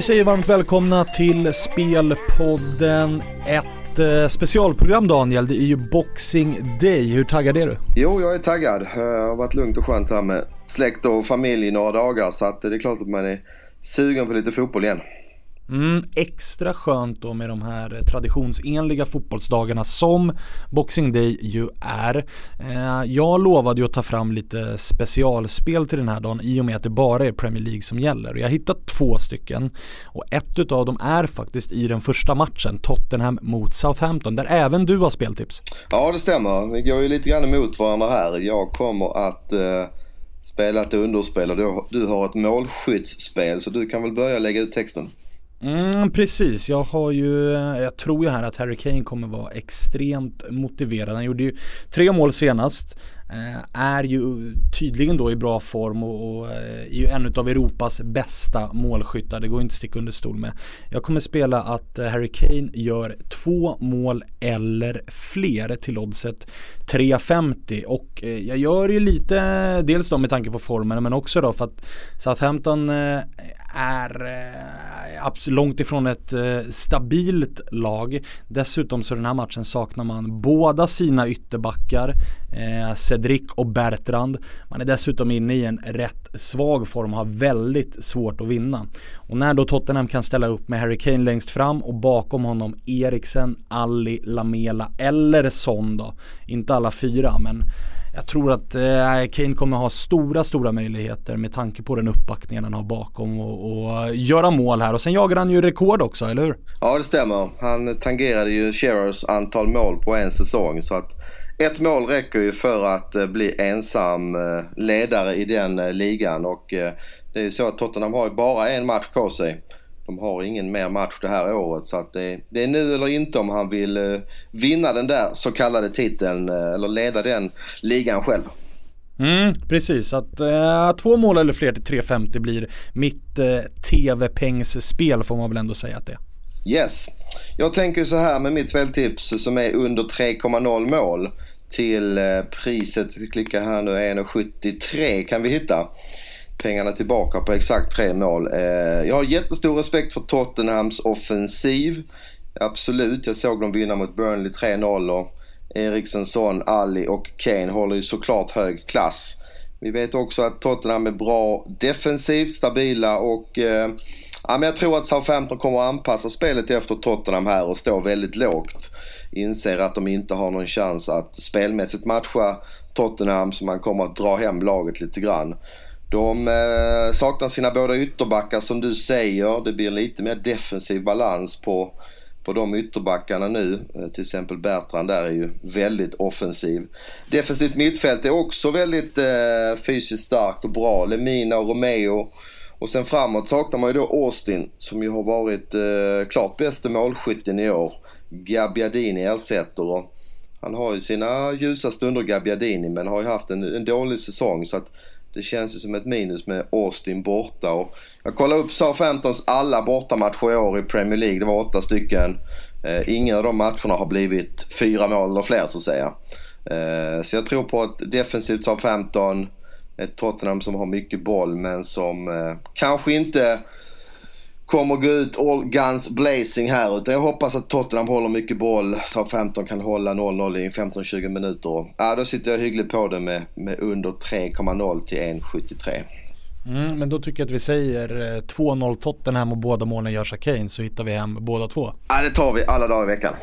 Vi säger varmt välkomna till Spelpodden. Ett eh, specialprogram Daniel, det är ju Boxing Day. Hur taggad är du? Jo, jag är taggad. Eh, det har varit lugnt och skönt här med släkt och familj i några dagar så att eh, det är klart att man är sugen på lite fotboll igen. Mm, extra skönt då med de här eh, traditionsenliga fotbollsdagarna som Boxing Day ju är. Eh, jag lovade ju att ta fram lite specialspel till den här dagen i och med att det bara är Premier League som gäller. Jag har hittat två stycken och ett utav dem är faktiskt i den första matchen, Tottenham mot Southampton, där även du har speltips. Ja, det stämmer. Vi går ju lite grann emot varandra här. Jag kommer att eh, spela ett underspel och du, du har ett målskyttsspel så du kan väl börja lägga ut texten. Mm, precis, jag har ju, eh, jag tror ju här att Harry Kane kommer vara extremt motiverad. Han gjorde ju tre mål senast. Eh, är ju tydligen då i bra form och, och eh, är ju en av Europas bästa målskyttar. Det går inte att sticka under stol med. Jag kommer spela att eh, Harry Kane gör två mål eller fler till oddset 3.50 och jag gör ju lite, dels då med tanke på formen men också då för att Southampton är långt ifrån ett stabilt lag. Dessutom så den här matchen saknar man båda sina ytterbackar. Cedric och Bertrand. Man är dessutom inne i en rätt svag form och har väldigt svårt att vinna. Och när då Tottenham kan ställa upp med Harry Kane längst fram och bakom honom Eriksen, Ali, Lamela eller Son då. Inte alla fyra men jag tror att eh, Kane kommer ha stora, stora möjligheter med tanke på den uppbackningen han har bakom och, och göra mål här. Och sen jagar han ju rekord också, eller hur? Ja, det stämmer. Han tangerade ju Sherrers antal mål på en säsong så att ett mål räcker ju för att eh, bli ensam eh, ledare i den eh, ligan och det är ju så att Tottenham har ju bara en match på sig. De har ingen mer match det här året så att det, det är nu eller inte om han vill vinna den där så kallade titeln eller leda den ligan själv. Mm, precis, att eh, två mål eller fler till 3.50 blir mitt eh, TV-pengsspel får man väl ändå säga att det är. Yes. Jag tänker så här med mitt speltips som är under 3,0 mål till eh, priset, klicka här nu, 1,73 kan vi hitta. Pengarna tillbaka på exakt tre mål. Eh, jag har jättestor respekt för Tottenhams offensiv. Absolut, jag såg dem vinna mot Burnley 3-0 och Eriksen, Son, Ali och Kane håller ju såklart hög klass. Vi vet också att Tottenham är bra defensivt, stabila och eh, ja, men jag tror att Southampton kommer att anpassa spelet efter Tottenham här och stå väldigt lågt. Inser att de inte har någon chans att spelmässigt matcha Tottenham så man kommer att dra hem laget lite grann. De eh, saknar sina båda ytterbackar som du säger. Det blir lite mer defensiv balans på på de ytterbackarna nu. Eh, till exempel Bertrand där är ju väldigt offensiv. Defensivt mittfält är också väldigt eh, fysiskt starkt och bra. Lemina och Romeo. Och sen framåt saknar man ju då Austin som ju har varit eh, klart bästa målskytten i år. Gabbiadini ersätter och han har ju sina ljusa stunder Gabbiadini men har ju haft en, en dålig säsong så att det känns ju som ett minus med Austin borta. Och jag kollade upp Southamptons alla bortamatcher i år i Premier League. Det var åtta stycken. Eh, ingen av de matcherna har blivit fyra mål eller fler så att säga. Eh, så jag tror på ett defensivt Southampton. Ett Tottenham som har mycket boll men som eh, kanske inte kommer gå ut all guns blazing här. Utan jag hoppas att Tottenham håller mycket boll så att 15 kan hålla 0-0 i 15-20 minuter. Ja, då sitter jag hyggligt på det med, med under 3,0 till 1,73. Mm, men då tycker jag att vi säger 2-0 eh, Tottenham och båda målen görs av Kane så hittar vi hem båda två. Ja det tar vi alla dagar i veckan.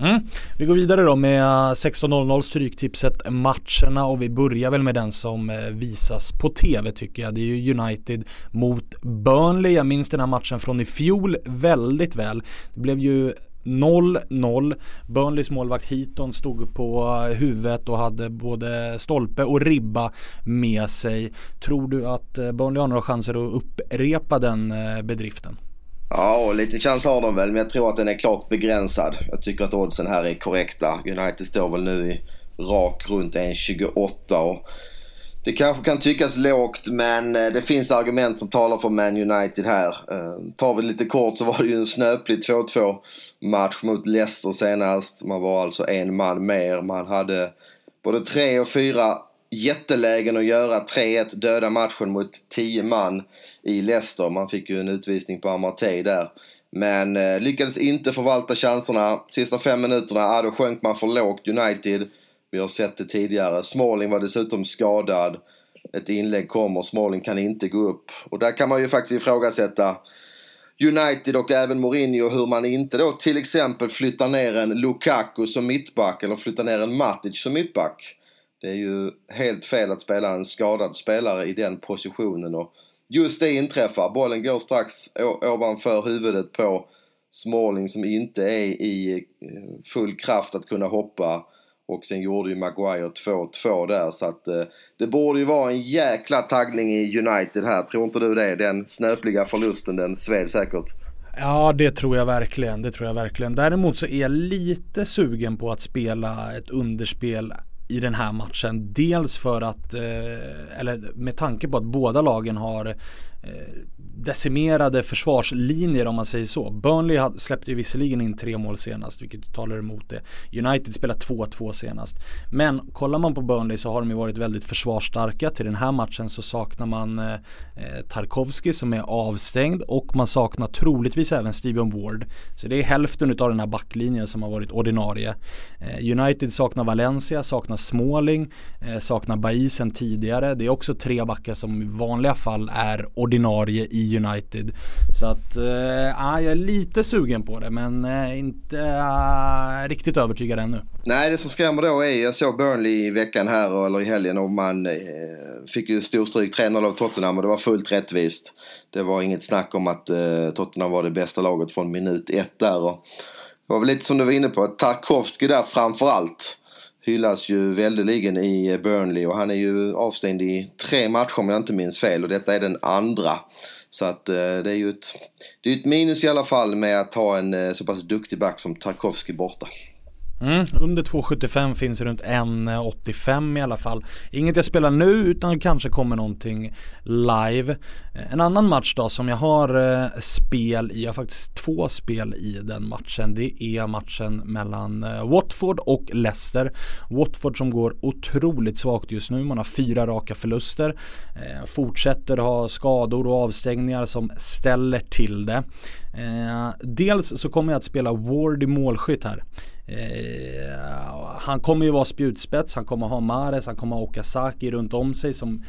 Mm. Vi går vidare då med 16.00 Stryktipset matcherna och vi börjar väl med den som eh, visas på TV tycker jag. Det är ju United mot Burnley. Jag minns den här matchen från i fjol väldigt väl. Det blev ju 0-0. Burnleys målvakt Heaton stod på huvudet och hade både stolpe och ribba med sig. Tror du att eh, Burnley har några chanser att upprepa den eh, bedriften? Ja, och lite chans har de väl, men jag tror att den är klart begränsad. Jag tycker att oddsen här är korrekta. United står väl nu i rak runt 1,28 och det kanske kan tyckas lågt men eh, det finns argument som talar för Man United här. Eh, tar vi lite kort så var det ju en snöplig 2-2 match mot Leicester senast. Man var alltså en man mer. Man hade både tre och fyra jättelägen att göra 3-1 döda matchen mot 10 man i Leicester. Man fick ju en utvisning på Amartey där. Men eh, lyckades inte förvalta chanserna. Sista fem minuterna, ja, då sjönk man för lågt United. Vi har sett det tidigare. Smalling var dessutom skadad. Ett inlägg kommer, Smalling kan inte gå upp. Och där kan man ju faktiskt ifrågasätta United och även Mourinho hur man inte då till exempel flyttar ner en Lukaku som mittback eller flyttar ner en Matic som mittback. Det är ju helt fel att spela en skadad spelare i den positionen och just det inträffar. Bollen går strax ovanför huvudet på Smalling som inte är i eh, full kraft att kunna hoppa. Och sen gjorde ju Maguire 2-2 där så att eh, det borde ju vara en jäkla taggning i United här. Tror inte du det? Den snöpliga förlusten den sved säkert. Ja det tror jag verkligen, det tror jag verkligen. Däremot så är jag lite sugen på att spela ett underspel i den här matchen. Dels för att, eh, eller med tanke på att båda lagen har eh, Eh, decimerade försvarslinjer om man säger så. Burnley släppte ju visserligen in tre mål senast vilket talar emot det. United spelade 2-2 senast. Men kollar man på Burnley så har de ju varit väldigt försvarsstarka. Till den här matchen så saknar man eh, eh Tarkovski som är avstängd och man saknar troligtvis även Steven Ward. Så det är hälften av den här backlinjen som har varit ordinarie. Eh, United saknar Valencia, saknar Småling, eh, saknar Baisen tidigare. Det är också tre backar som i vanliga fall är ordinarie ordinarie i United. Så att, ja, jag är lite sugen på det men eh, inte äh, riktigt övertygad ännu. Nej, det som skrämmer då är, jag såg Burnley i veckan här eller i helgen och man eh, fick ju storstryk 3-0 av Tottenham och det var fullt rättvist. Det var inget snack om att Tottenham var det bästa laget från minut ett där. Och det var väl lite som du var inne på, Tarkovsky där framför allt hyllas ju väldeligen i Burnley och han är ju avstängd i tre matcher om jag inte minns fel och detta är den andra. Så att eh, det är ju ett, det är ett minus i alla fall med att ha en eh, så pass duktig back som Tarkovsky borta. Mm, under 2,75 finns runt 1,85 i alla fall. Inget jag spelar nu utan kanske kommer någonting live. Eh, en annan match då som jag har eh, spel i, jag har faktiskt två spel i den matchen. Det är matchen mellan eh, Watford och Leicester. Watford som går otroligt svagt just nu, man har fyra raka förluster. Fortsätter ha skador och avstängningar som ställer till det. dels så kommer jag att spela Ward i målskytt här. Eh, han kommer ju vara spjutspets, han kommer ha Mares, han kommer ha Okazaki runt om sig som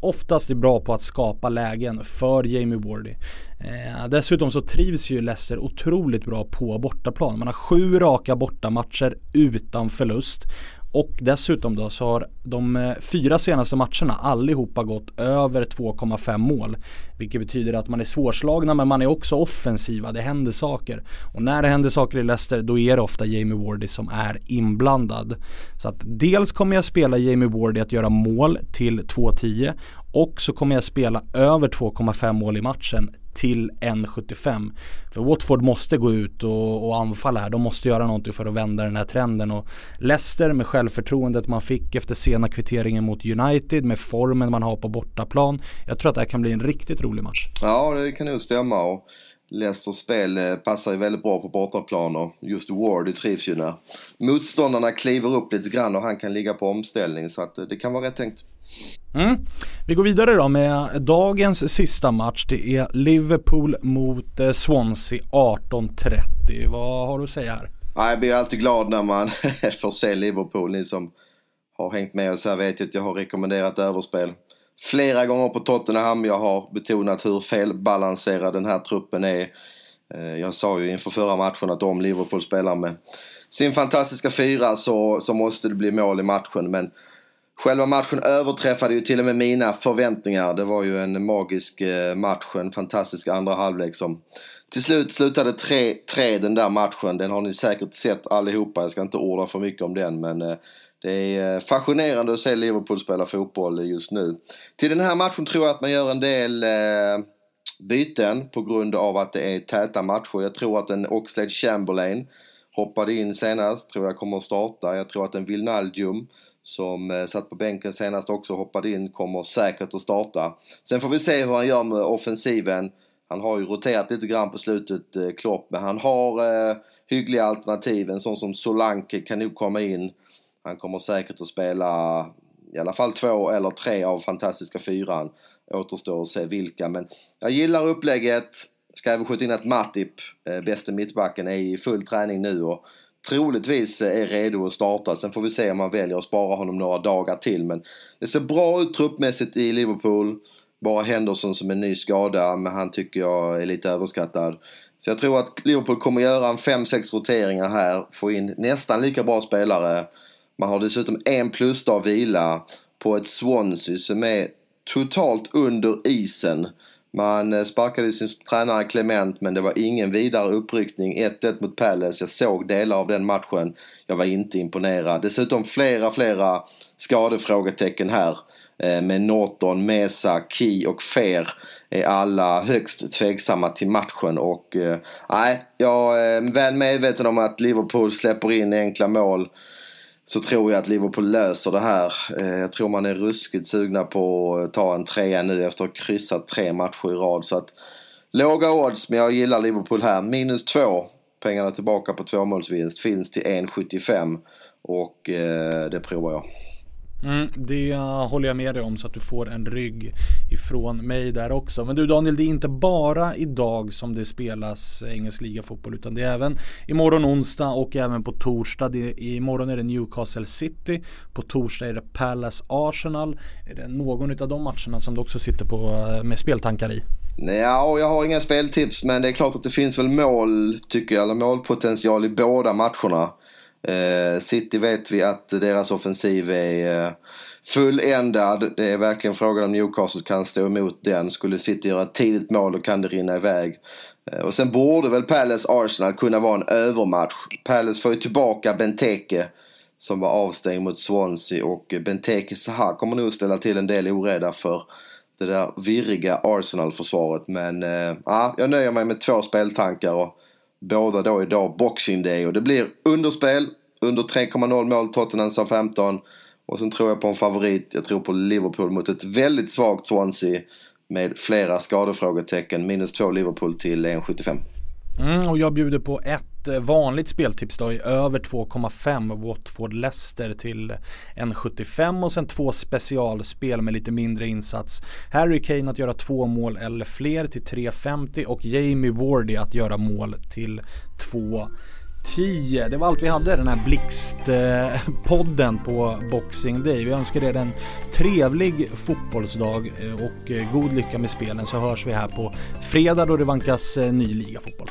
oftast är bra på att skapa lägen för Jamie Wardy. Eh, dessutom så trivs ju Leicester otroligt bra på bortaplan. Man har sju raka bortamatcher utan förlust. Och dessutom då så har de eh, fyra senaste matcherna allihopa gått över 2,5 mål. Vilket betyder att man är svårslagna men man är också offensiva, det händer saker. Och när det händer saker i Leicester då är det ofta Jamie Wardy som är inblandad. Så att dels kommer jag spela Jamie Wardy att göra mål till 2,10 och så kommer jag spela över 2,5 mål i matchen till 1,75. För Watford måste gå ut och, och anfalla här. De måste göra någonting för att vända den här trenden. Och Leicester med självförtroendet man fick efter sena kvitteringen mot United med formen man har på bortaplan. Jag tror att det här kan bli en riktigt rolig match. Ja, det kan nog stämma. Och Leicesters spel eh, passar ju väldigt bra på bortaplan och just Ward trivs ju när motståndarna kliver upp lite grann och han kan ligga på omställning så att eh, det kan vara rätt tänkt. Mm. Vi går vidare då med dagens sista match. Det är Liverpool mot eh, Swansea 18.30. Vad har du att säga här? Jag blir alltid glad när man får se Liverpool. Ni som har hängt med oss här vet att jag har rekommenderat överspel flera gånger på Tottenham. Jag har betonat hur felbalanserad den här truppen är. Eh, jag sa ju inför förra matchen att om Liverpool spelar med sin fantastiska fyra så, så måste det bli mål i matchen. Men Själva matchen överträffade ju till och med mina förväntningar. Det var ju en magisk eh, match, en fantastisk andra halvlek som till slut slutade 3-3 den där matchen. Den har ni säkert sett allihopa. Jag ska inte orda för mycket om den men eh, det är eh, fascinerande att se Liverpool spela fotboll just nu. Till den här matchen tror jag att man gör en del byten på grund av att det är täta matcher. Jag tror att en Oxlade Chamberlain hoppade in senast, tror jag kommer att starta. Jag tror att en Vilnaldium som eh, satt på bänken senast också hoppade in, kommer säkert att starta. Sen får vi se hur han gör med offensiven. Han har ju roterat lite grann på slutet, eh, Klopp, men han har eh, hyggliga alternativ. En sån som Solanke kan nog komma in. Han kommer säkert att spela i alla fall två eller tre av fantastiska fyran. Återstår att se vilka men jag gillar upplägget. Ska även skjuta in att Matip, eh, bäste mittbacken, är i full träning nu och troligtvis eh, är redo att starta. Sen får vi se om man väljer att spara honom några dagar till. Men det ser bra ut truppmässigt i Liverpool. Bara Henderson som en ny skada, men han tycker jag är lite överskattad. Så jag tror att Liverpool kommer göra en 5-6 roteringar här, få in nästan lika bra spelare. Man har dessutom en plusdag vila på ett Swansea som är totalt under isen. Man eh, sparkade sin tränare Clement men det var ingen vidare uppryckning. 1-1 mot Palace. Jag såg delar av den matchen. Jag var inte imponerad. Dessutom flera, flera skadefrågetecken här. Eh, med Norton, Mesa, Key och Fer är alla högst tveksamma till matchen och eh, nej, jag är väl medveten om att Liverpool släpper in enkla mål så tror jag att Liverpool löser det här. Eh, jag tror man är ruskigt sugna på att ta en trea nu efter att ha kryssat tre matcher i rad. Så att låga odds, men jag gillar Liverpool här. Minus två. Pengarna tillbaka på tvåmålsvinst finns till 1,75 och eh, det provar jag. Mm, det håller jag med dig om så att du får en rygg ifrån mig där också. Men du Daniel, det är inte bara idag som det spelas engelsk ligafotboll utan det är även imorgon onsdag och även på torsdag. Det, imorgon är det Newcastle City, på torsdag är det Palace Arsenal. Är det någon av de matcherna som du också sitter på eh, med speltankar i? Ja, jag har inga speltips men det är klart att det finns väl mål, tycker jag, eller målpotential i båda matcherna. Eh, City vet vi att deras offensiv är eh, fulländad. Det är verkligen frågan om Newcastle kan stå emot den. Skulle City göra ett tidigt mål då kan det rinna iväg. Eh, och sen borde väl Palace Arsenal kunna vara en övermatch. Palace får ju tillbaka Benteke som var avstängd mot Swansea och Benteke Zaha kommer nog ställa till en del oreda för det där virriga Arsenal-försvaret. Men äh, jag nöjer mig med två speltankar och Båda då idag Boxing Day och det blir underspel. Under 3,0 mål Tottenham sa 15. Och sen tror jag på en favorit. Jag tror på Liverpool mot ett väldigt svagt Swansea. Med flera skadefrågetecken. Minus 2 Liverpool till 1,75. Mm, och jag bjuder på ett Eh, vanligt speltips då i över 2,5 Watford Leicester till 1,75 och sen två specialspel med lite mindre insats. Harry Kane att göra två mål eller fler till 3,50 och Jamie Wardy att göra mål till 2 10. Det var allt vi hade den här Blixtpodden på Boxing Day. Vi önskar er en trevlig fotbollsdag eh, och eh, god lycka med spelen så hörs vi här på fredag då det vankas ny ligafotboll.